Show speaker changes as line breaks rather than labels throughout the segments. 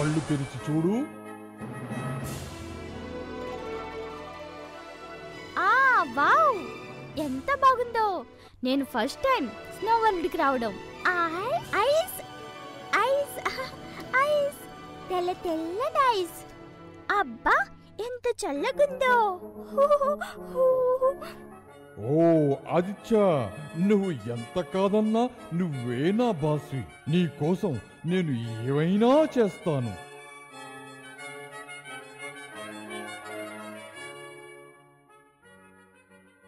కళ్ళు తెరిచి చూడు.
ఆ వావ్! ఎంత బాగుందో! నేను ఫస్ట్ టైం స్నో వరల్డ్కి రావడం. ఐస్ ఐస్ ఐస్ తెల్ల తెల్ల ఐస్. అబ్బా ఎంత చల్లగుందో!
ఓ ఆదిత్య నువ్వు ఎంత కాదన్నా నువ్వే నా బాసి. నీ కోసం నేను ఏమైనా చేస్తాను.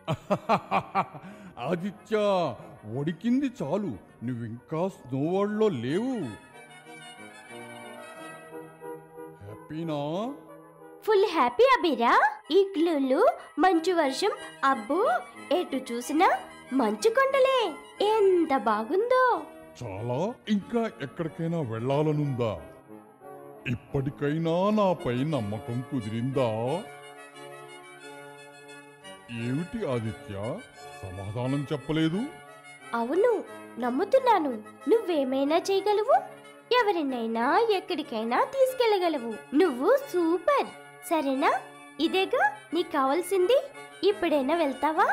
ఆదిత్య ఒడికింది చాలు. నువ్వింకా స్నో లేవు. హ్యాపీనా?
ఫుల్ హ్యాపీ అబిరా? ఈ క్లూలు మంచు వర్షం అబ్బో ఎటు చూసినా మంచు కొండలే. ఎంత బాగుందో.
చాలా ఇంకా ఎక్కడికైనా వెళ్ళాలనుందా? ఇప్పటికైనా నాపై నమ్మకం కుదిరిందా? ఏమిటి ఆదిత్య? సమాధానం చెప్పలేదు.
అవును నమ్ముతున్నాను. నువ్వేమైనా చేయగలవు? ఎవరినైనా ఎక్కడికైనా తీసుకెళ్ళగలవు. నువ్వు సూపర్. సరేనా? ఇదేగా నీకు కావాల్సింది? ఇప్పుడైనా వెళ్తావా?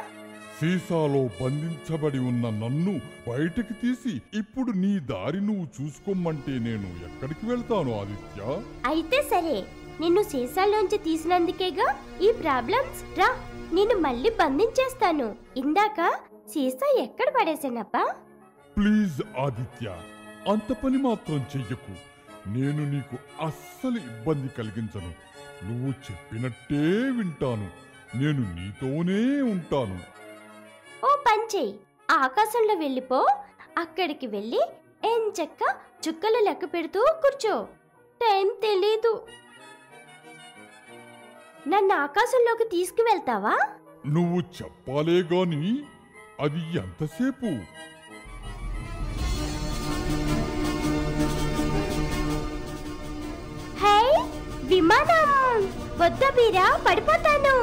సీసాలో బంధించబడి ఉన్న నన్ను బయటికి తీసి ఇప్పుడు నీ దారి నువ్వు చూసుకోమంటే నేను ఎక్కడికి వెళ్తాను ఆదిత్య?
అయితే సరే. నిన్ను సీసాలోంచి తీసినందుకేగా ఈ ప్రాబ్లమ్స్? రా నేను మళ్ళీ బంధించేస్తాను. ఇందాక సీసా ఎక్కడ పడేసానప్పా
ప్లీజ్ ఆదిత్య అంత పని మాత్రం చెయ్యకు. నేను నీకు అస్సలు ఇబ్బంది కలిగించను. నువ్వు చెప్పినట్టే వింటాను. నేను నీతోనే ఉంటాను.
ఓ పంచేయి ఆకాశంలో వెళ్ళిపో. అక్కడికి వెళ్ళి ఎంచక్క చుక్కలు లెక్క పెడుతూ కూర్చో. టైం తెలీదు. నన్ను ఆకాశంలోకి తీసుకువెళ్తావా?
నువ్వు చెప్పాలే గాని అది ఎంతసేపు?
విమానం! వద్ద బీరా పడిపోతాను.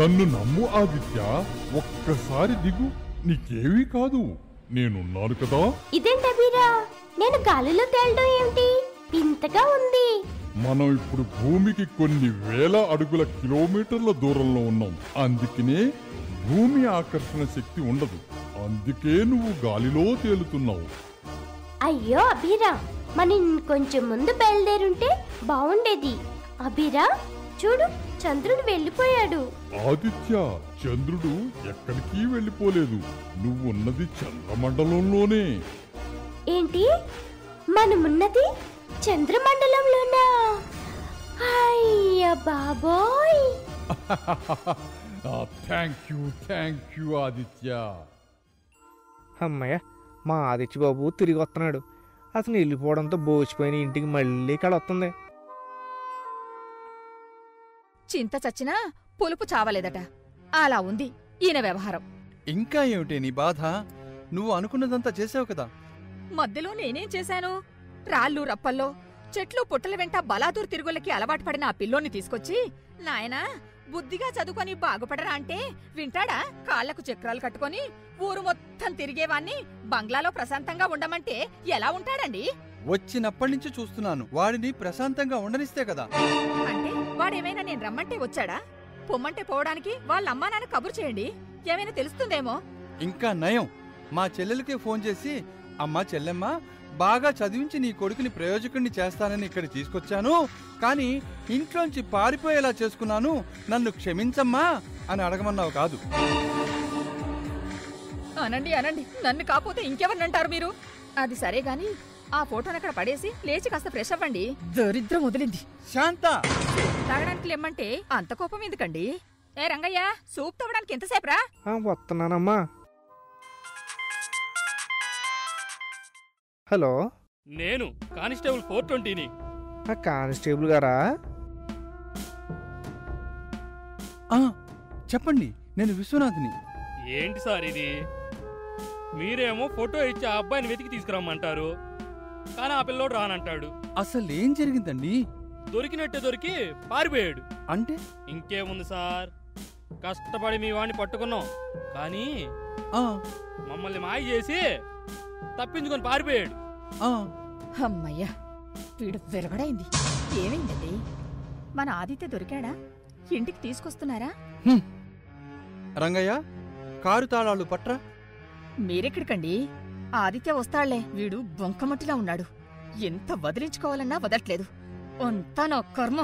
నన్ను నమ్ము ఆదిత్య. ఒక్కసారి దిగు. నీకేమీ కాదు. నేనున్నాను కదా.
ఇదేంట బీరా నేను గాలిలో తేలడం ఏమిటి? వింతగా ఉంది.
మనం ఇప్పుడు భూమికి కొన్ని వేల అడుగుల కిలోమీటర్ల దూరంలో ఉన్నాం. అందుకనే భూమి ఆకర్షణ శక్తి ఉండదు. అందుకే నువ్వు గాలిలో తేలుతున్నావు.
అయ్యో అభిరా మనం కొంచెం ముందు బయలుదేరుంటే బాగుండేది అభిరా చూడు చంద్రుడు వెళ్ళిపోయాడు.
ఆదిత్య చంద్రుడు ఎక్కడికి వెళ్ళిపోలేదు. నువ్వున్నది చంద్రమండలంలోనే.
ఏంటి? మనమున్నది చంద్రమండలంలోనా? అయ్య బాబోయ్!
Thank you thank you Aditya.
అమ్మయ్య మా ఆదిత్య బాబు తిరిగి వస్తున్నాడు. అతను వెళ్ళిపోవడంతో బోచిపోయిన ఇంటికి మళ్ళీ ఇక్కడ వస్తుంది.
చింత చచ్చినా పులుపు చావలేదట. అలా ఉంది ఈయన వ్యవహారం.
ఇంకా ఏమిటి నీ బాధ? నువ్వు అనుకున్నదంతా చేసావు కదా?
మధ్యలో నేనేం చేశాను? రాళ్ళు రప్పల్లో చెట్లు పుట్టల వెంట బలాదూర్ తిరుగులకి అలవాటు పడిన ఆ పిల్లోని తీసుకొచ్చి నాయనా బుద్ధిగా చదువుకొని బాగుపడరా అంటే వింటాడా? కాళ్ళకు చక్రాలు కట్టుకొని ఊరు మొత్తం తిరిగేవాణ్ణి బంగ్లాలో ప్రశాంతంగా ఉండమంటే ఎలా ఉంటాడండి?
వచ్చినప్పటి నుంచి చూస్తున్నాను. వాడిని ప్రశాంతంగా ఉండనిస్తే కదా.
అంటే వాడేమైనా నేను రమ్మంటే వచ్చాడా? పొమ్మంటే పోవడానికి వాళ్ళ అమ్మా నాన్న కబురు చేయండి. ఏమైనా తెలుస్తుందేమో?
ఇంకా నయం. మా చెల్లెలకి ఫోన్ చేసి అమ్మా చెల్లెమ్మ బాగా చదివించి నీ కొడుకుని ప్రయోజకుడిని చేస్తానని ఇక్కడ తీసుకొచ్చాను. కానీ ఇంట్లోంచి పారిపోయేలా చేసుకున్నాను. నన్ను క్షమించమ్మా అని అడగమన్నావు కాదు.
అనండి అనండి. నన్ను కాకపోతే ఇంకెవరినంటారు మీరు? అది సరే గాని ఆ ఫోటోని అక్కడ పడేసి లేచి కాస్త ఫ్రెష్ అవ్వండి. దరిద్రం వదిలింది.
శాంత!
తాగడానికి లేమ్మంటే అంత కోపం ఎందుకండి? ఏ రంగయ్య సూప్ తవ్వడానికి ఎంతసేపురా?
ఆ, వస్తున్నానమ్మా. హలో?
నేను కానిస్టేబుల్ ఫోర్ ట్వంటీని.
ఆ కానిస్టేబుల్ గారా?
ఆ, చెప్పండి నేను విశ్వనాథ్ని.
ఏంటి సార్ ఇది? మీరేమో ఫోటో ఇచ్చి ఆ అబ్బాయిని వెతికి తీసుకురమ్మంటారు. కానీ ఆ పిల్లోడు రానంటాడు.
అసలు ఏం జరిగిందండి?
దొరికినట్టే దొరికి పారిపోయాడు.
అంటే?
ఇంకేముంది సార్? కష్టపడి మీ వాడిని పట్టుకున్నాం. కానీ
ఆ.
మమ్మల్ని మాయ చేసి తప్పించుకొని పారిపోయాడు.
ఆ.
అమ్మయ్యా వీడు విరగడైంది. ఏమైందండి? మన ఆదిత్య దొరికాడా? ఇంటికి తీసుకొస్తున్నారా?
రంగయ్య కారు తాళాలు పట్రా?
మీరెక్కడికండి? ఆదిత్య వస్తాళ్ళే. వీడు బొంకమట్టిలా ఉన్నాడు. ఎంత వదిలించుకోవాలన్నా వదట్లేదు. అంతా నా కర్మ.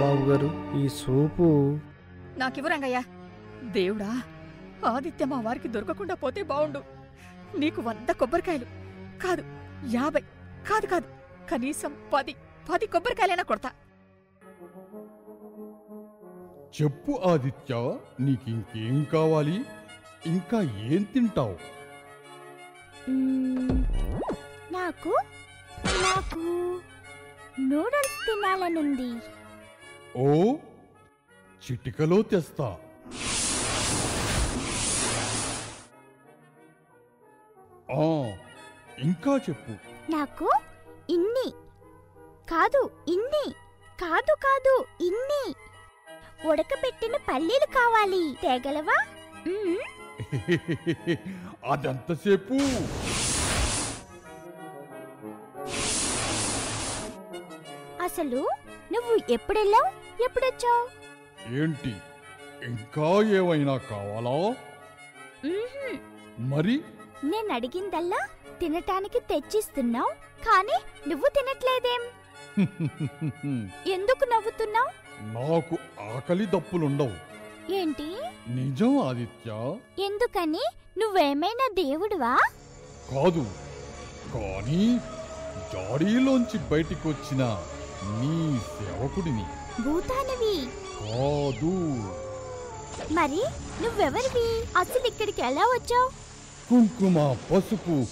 బాబు గారు ఈ సూపు.
నాకివ్వు రంగయ్య. దేవుడా ఆదిత్య మా వారికి దొరకకుండా పోతే బావుండు. నీకు వంద కొబ్బరికాయలు. కాదు యాభై. కాదు కాదు. కనీసం పది. పది కొబ్బరికాయలైనా కొడతా.
చెప్పు ఆదిత్య. నీకింకేం కావాలి? ఇంకా ఏం తింటావు?
నాకు నాకు నూడిల్స్ తినాలనుంది.
ఓ చిటికలో తెస్తా. ఆ ఇంకా చెప్పు.
నాకు ఇన్ని. కాదు ఇన్ని. కాదు కాదు ఇన్ని. ఉడకబెట్టిన పల్లీలు కావాలి. తేగలవా.
అదంతసేపు.
అసలు నువ్వు ఎప్పుడెళ్ళావు? ఎప్పుడొచ్చావు?
ఏంటి? ఇంకా ఏమైనా కావాలా. మరి?
నేను అడిగిందల్లా తినటానికి తెచ్చిస్తున్నావు కానీ నువ్వు తినట్లేదేం? ఎందుకు నవ్వుతున్నావు?
నాకు ఆకలి దప్పులుండవు.
ఏంటి?
నిజం ఆదిత్య.
ఎందుకని? నువ్వేమైనా దేవుడువా?
కాదు. కానీ జాడీలోంచి బయటికి వచ్చిన నీ సేవకుడిని.
భూతానివి.
కాదు.
మరి నువ్వెవరివి? అసలు ఇక్కడికి ఎలా వచ్చావు?
కుంకుమ పసుపు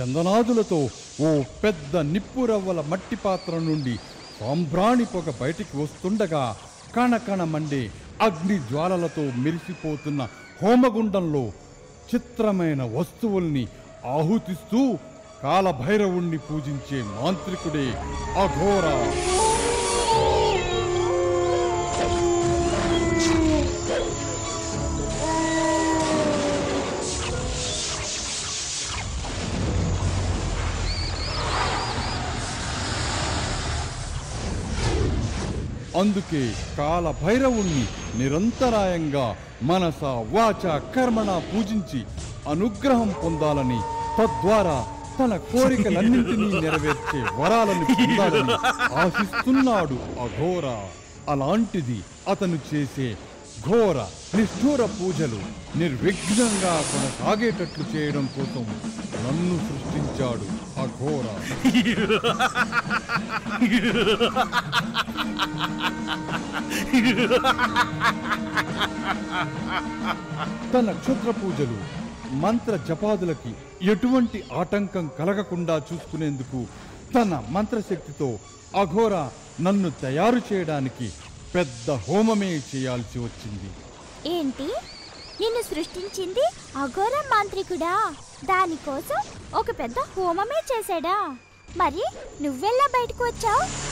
చందనాదులతో ఓ పెద్ద నిప్పురవ్వల మట్టి పాత్ర నుండి సాంబ్రాణి పొగ బయటికి వస్తుండగా కణకణ మండే అగ్ని జ్వాలలతో మెరిసిపోతున్న హోమగుండంలో చిత్రమైన వస్తువుల్ని ఆహుతిస్తూ కాలభైరవుణ్ణి పూజించే మాంత్రికుడే అఘోర. అందుకే కాల భైరవుణ్ణి నిరంతరాయంగా మనస వాచ కర్మణ పూజించి అనుగ్రహం పొందాలని తద్వారా తన కోరికలన్నింటినీ నెరవేర్చే వరాలను పొందాలని ఆశిస్తున్నాడు అఘోర. అలాంటిది అతను చేసే ఘోర నిష్ఠూర పూజలు నిర్విఘ్నంగా కొనసాగేటట్లు చేయడం కోసం నన్ను సృష్టించాడు అఘోర తన నక్షత్ర పూజలు మంత్ర జపాదులకి ఎటువంటి ఆటంకం కలగకుండా చూసుకునేందుకు తన మంత్రశక్తితో అఘోర నన్ను తయారు చేయడానికి పెద్ద హోమమే చేయాల్సి వచ్చింది.
ఏంటి? నిన్ను సృష్టించింది అఘోర మాంత్రికుడా? దానికోసం ఒక పెద్ద హోమమే చేశాడా? మరి నువ్వెలా బయటకు వచ్చావు?